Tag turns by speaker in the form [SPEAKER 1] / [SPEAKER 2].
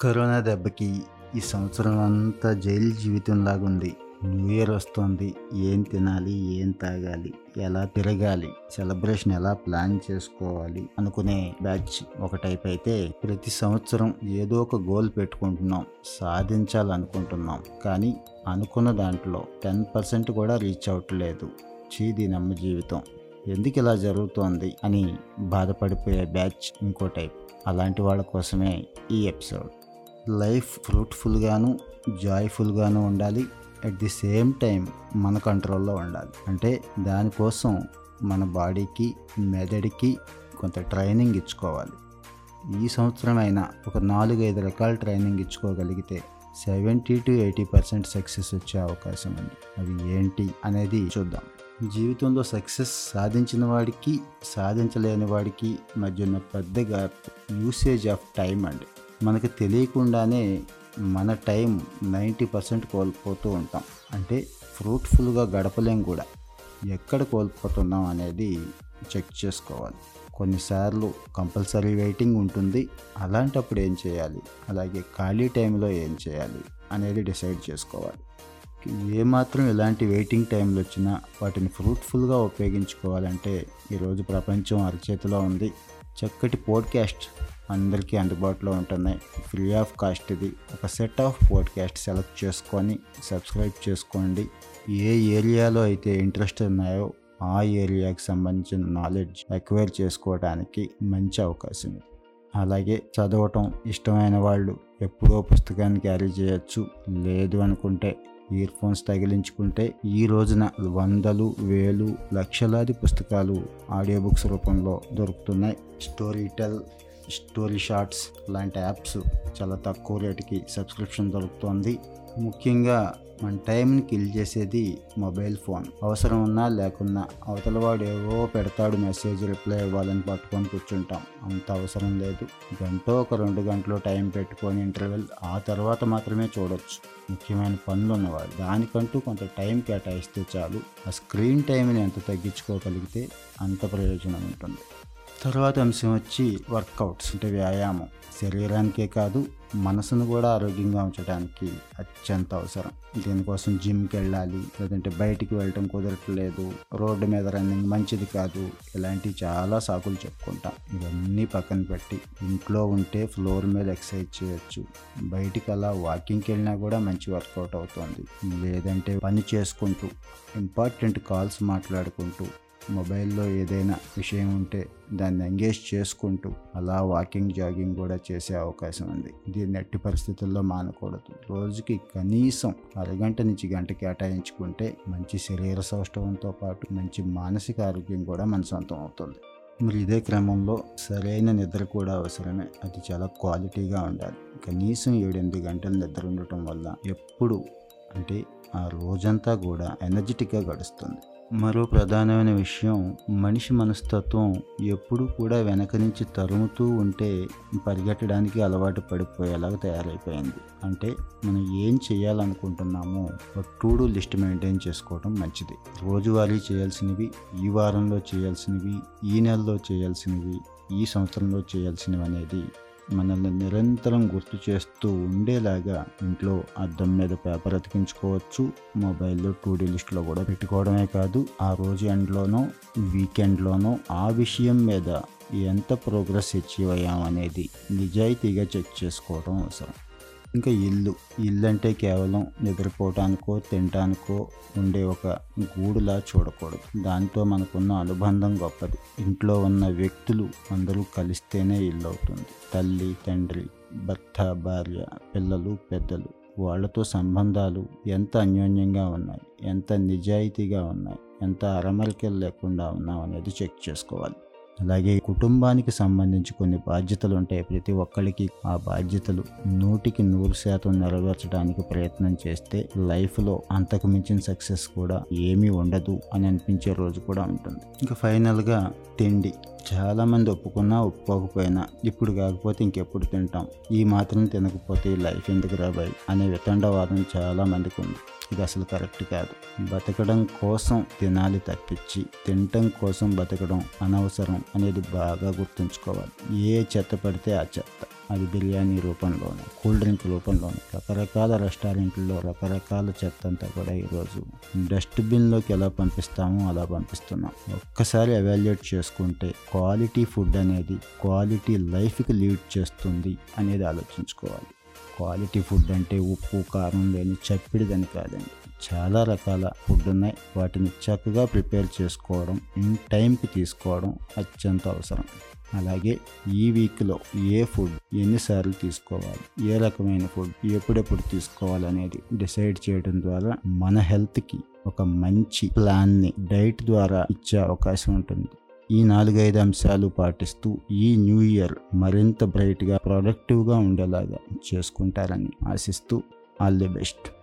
[SPEAKER 1] Corona దెబ్బకి ఈ సంవత్సరం అంతా జైలు జీవితంలాగా ఉంది న్యూ ఇయర్ వస్తుంది. ఏం తినాలి? ఏం తాగాలి? ఎలా తిరగాలి? సెలబ్రేషన్ ఎలా ప్లాన్ చేసుకోవాలి? అనుకునే బ్యాచ్ ఒక టైప్ అయితే ప్రతి సంవత్సరం ఏదో ఒక గోల్ పెట్టుకుంటున్నాం. సాధించాలనుకుంటున్నాం. కానీ అనుకున్న దాంట్లో టెన్ పర్సెంట్ కూడా రీచ్ అవ్వట్లేదు చీది నమ్మ జీవితం. ఎందుకు ఇలా జరుగుతోంది అని బాధపడిపోయే బ్యాచ్ ఇంకో టైప్. అలాంటి వాళ్ళ కోసమే ఈ ఎపిసోడ్. లైఫ్ ఫ్రూట్ఫుల్గాను జాయ్ఫుల్గాను ఉండాలి. అట్ ది సేమ్ టైం మన కంట్రోల్లో ఉండాలి. అంటే దానికోసం మన బాడీకి మెదడికి కొంత ట్రైనింగ్ ఇచ్చుకోవాలి. ఈ సంవత్సరమైనా ఒక నాలుగు ఐదు రకాల training ఇచ్చుకోగలిగితే seventy to eighty percent success వచ్చే అవకాశం ఉంది. అవి ఏంటి అనేది చూద్దాం. జీవితంలో సక్సెస్ సాధించిన వాడికి సాధించలేని వాడికి మధ్య ఉన్న పెద్ద గ్యాప్ యూసేజ్ ఆఫ్ టైం అండి. మనకి తెలియకుండానే మన టైం నైంటీ పర్సెంట్ కోల్పోతూ ఉంటాం. అంటే ఫ్రూట్ఫుల్గా గడపలేం కూడా. ఎక్కడ కోల్పోతున్నాం అనేది చెక్ చేసుకోవాలి. కొన్నిసార్లు కంపల్సరీ వెయిటింగ్ ఉంటుంది. అలాంటప్పుడు ఏం చేయాలి? అలాగే ఖాళీ టైంలో ఏం చేయాలి అనేది డిసైడ్ చేసుకోవాలి. ఏమాత్రం ఎలాంటి వెయిటింగ్ టైంలు వచ్చినా వాటిని ఫ్రూట్ఫుల్గా ఉపయోగించుకోవాలంటే ఈరోజు ప్రపంచం అరచేతిలో ఉంది. చక్కటి పోడ్కాస్ట్. అందరికీ అందుబాటులో ఉంటున్నాయి. ఫ్రీ ఆఫ్ కాస్ట్ ఇది. ఒక సెట్ ఆఫ్ పోడ్కాస్ట్ సెలెక్ట్ చేసుకొని సబ్స్క్రైబ్ చేసుకోండి. ఏ ఏరియాలో అయితే ఇంట్రెస్ట్ ఉన్నాయో ఆ ఏరియాకి సంబంధించిన నాలెడ్జ్ ఎక్వైర్ చేసుకోవడానికి మంచి అవకాశం ఇది. అలాగే చదవటం ఇష్టమైన వాళ్ళు ఎప్పుడో పుస్తకాన్ని క్యారీ చేయొచ్చు. లేదు అనుకుంటే ఇయర్ ఫోన్స్ తగిలించుకుంటే ఈ రోజున వందలు వేలు లక్షలాది పుస్తకాలు ఆడియో బుక్స్ రూపంలో దొరుకుతున్నాయి. స్టోరీ టెల్ స్టోరీ షార్ట్స్ లాంటి యాప్స్ చాలా తక్కువ రేటుకి సబ్స్క్రిప్షన్ దొరుకుతోంది. ముఖ్యంగా మన టైంని కిల్ చేసేది మొబైల్ ఫోన్. అవసరం ఉన్నా లేకున్నా అవతల వాడు ఏవో పెడతాడు మెసేజ్ రిప్లై ఇవ్వాలని పట్టుకొని కూర్చుంటాం. అంత అవసరం లేదు. గంట ఒక రెండు గంటలు టైం పెట్టుకొని ఇంటర్వెల్ ఆ తర్వాత మాత్రమే చూడొచ్చు. ముఖ్యమైన పనులు ఉన్నవాడు దానికంటూ కొంత టైం కేటాయిస్తే చాలు. ఆ స్క్రీన్ టైంని ఎంత తగ్గించుకోగలిగితే అంత ప్రయోజనం ఉంటుంది. తర్వాత అంశం వచ్చి వర్కౌట్స్ అంటే వ్యాయామం. శరీరానికే కాదు మనసును కూడా ఆరోగ్యంగా ఉంచడానికి అత్యంత అవసరం. దీనికోసం జిమ్కి వెళ్ళాలి లేదంటే బయటికి వెళ్ళటం కుదరట్లేదు రోడ్డు మీద రన్నింగ్ మంచిది కాదు ఇలాంటివి చాలా సాకులు చెప్పుకుంటాం. ఇవన్నీ పక్కన పెట్టి ఇంట్లో ఉంటే ఫ్లోర్ మీద ఎక్సర్సైజ్ చేయొచ్చు. బయటికి అలా వాకింగ్కి వెళ్ళినా కూడా మంచి వర్కౌట్ అవుతుంది. లేదంటే పని చేసుకుంటూ ఇంపార్టెంట్ కాల్స్ మాట్లాడుకుంటూ మొబైల్లో ఏదైనా విషయం ఉంటే దాన్ని ఎంగేజ్ చేసుకుంటూ అలా వాకింగ్ జాగింగ్ కూడా చేసే అవకాశం ఉంది. దీన్ని ఎట్టి పరిస్థితుల్లో మానకూడదు. రోజుకి కనీసం అరగంట నుంచి గంట కేటాయించుకుంటే మంచి శరీర సౌష్ఠవంతో పాటు మంచి మానసిక ఆరోగ్యం కూడా మన సొంతం అవుతుంది. మరి ఇదే క్రమంలో సరైన నిద్ర కూడా అవసరమే. అది చాలా క్వాలిటీగా ఉండాలి. కనీసం ఏడెనిమిది గంటలు నిద్ర ఉండటం వల్ల ఎప్పుడు అంటే ఆ రోజంతా కూడా ఎనర్జెటిక్గా గడుస్తుంది. మరో ప్రధానమైన విషయం మనిషి మనస్తత్వం ఎప్పుడూ కూడా వెనక నుంచి తరుముతూ ఉంటే పరిగెట్టడానికి అలవాటు పడిపోయేలాగా తయారైపోయింది. అంటే మనం ఏం చేయాలనుకుంటున్నామో ఒక టూడు లిస్ట్ మెయింటైన్ చేసుకోవడం మంచిది. రోజువారీ చేయాల్సినవి ఈ వారంలో చేయాల్సినవి ఈ నెలలో చేయాల్సినవి ఈ సంవత్సరంలో చేయాల్సినవి అనేది మనల్ని నిరంతరం గుర్తు చేస్తూ ఉండేలాగా ఇంట్లో అద్దం మీద పేపర్ అతికించుకోవచ్చు. మొబైల్లో టూ డీ లిస్ట్లో కూడా పెట్టుకోవడమే కాదు ఆ రోజు ఎండ్లోనో వీకెండ్లోనో ఆ విషయం మీద ఎంత ప్రోగ్రెస్ అచీవ్ అయ్యామనేది నిజాయితీగా చెక్ చేసుకోవడం అవసరం. ఇంకా ఇల్లు. ఇల్లు అంటే కేవలం నిద్రపోవటానికో తినటానికో ఉండే ఒక గూడులా చూడకూడదు. దాంతో మనకున్న అనుబంధం గొప్పది. ఇంట్లో ఉన్న వ్యక్తులు అందరూ కలిస్తేనే ఇల్లు అవుతుంది తల్లి తండ్రి భర్త భార్య పిల్లలు పెద్దలు. వాళ్ళతో సంబంధాలు ఎంత అన్యోన్యంగా ఉన్నాయి ఎంత నిజాయితీగా ఉన్నాయి ఎంత అరమరికలు లేకుండా ఉన్నాం అనేది చెక్ చేసుకోవాలి. అలాగే కుటుంబానికి సంబంధించి కొన్ని బాధ్యతలు ఉంటాయి ప్రతి ఒక్కరికి ఆ బాధ్యతలు నూటికి నూరు శాతం నెరవేర్చడానికి ప్రయత్నం చేస్తే లైఫ్లో అంతకు మించిన సక్సెస్ కూడా ఏమీ ఉండదు అని అనిపించే రోజు కూడా ఉంటుంది. ఇంకా ఫైనల్గా తిండి. చాలా మంది ఒప్పుకున్నా ఒప్పుకోకపోయినా ఇప్పుడు కాకపోతే ఇంకెప్పుడు తింటాం. ఈ మాత్రం తినకపోతే లైఫ్ ఎందుకు రాబాయి అనే వితండవాదం చాలా మందికి ఉంది ఇది అసలు కరెక్ట్ కాదు. బతకడం కోసం తినాలి తప్పించి తినటం కోసం బతకడం అనవసరం అనేది బాగా గుర్తుంచుకోవాలి. ఏ చెత్త పడితే ఆ చెత్త. అది బిర్యానీ రూపంలోనే కూల్ డ్రింక్ రూపంలోనే. రకరకాల రెస్టారెంట్లో రకరకాల చెత్త అంతా కూడా ఈరోజు డస్ట్బిన్లోకి ఎలా పంపిస్తామో అలా పంపిస్తున్నాం. ఒక్కసారి అవాల్యుయేట్ చేసుకుంటే క్వాలిటీ ఫుడ్ అనేది క్వాలిటీ లైఫ్కి లీడ్ చేస్తుంది అనేది ఆలోచించుకోవాలి. క్వాలిటీ ఫుడ్ అంటే ఉప్పు కారం లేని చప్పిడిదని కాదండి. చాలా రకాల ఫుడ్ ఉన్నాయి. వాటిని చక్కగా ప్రిపేర్ చేసుకోవడం ఇన్ టైంకి తీసుకోవడం అత్యంత అవసరం. అలాగే ఈ వీక్లో ఏ ఫుడ్ ఎన్నిసార్లు తీసుకోవాలి ఏ రకమైన ఫుడ్ ఎప్పుడెప్పుడు తీసుకోవాలనేది డిసైడ్ చేయడం ద్వారా మన హెల్త్కి ఒక మంచి ప్లాన్ని డైట్ ద్వారా ఇచ్చే అవకాశం ఉంటుంది. ఈ నాలుగైదు అంశాలు పాటిస్తూ ఈ న్యూ ఇయర్ మరింత బ్రైట్గా ప్రొడక్టివ్గా ఉండేలాగా చేసుకుంటారని ఆశిస్తూ ఆల్ ది బెస్ట్.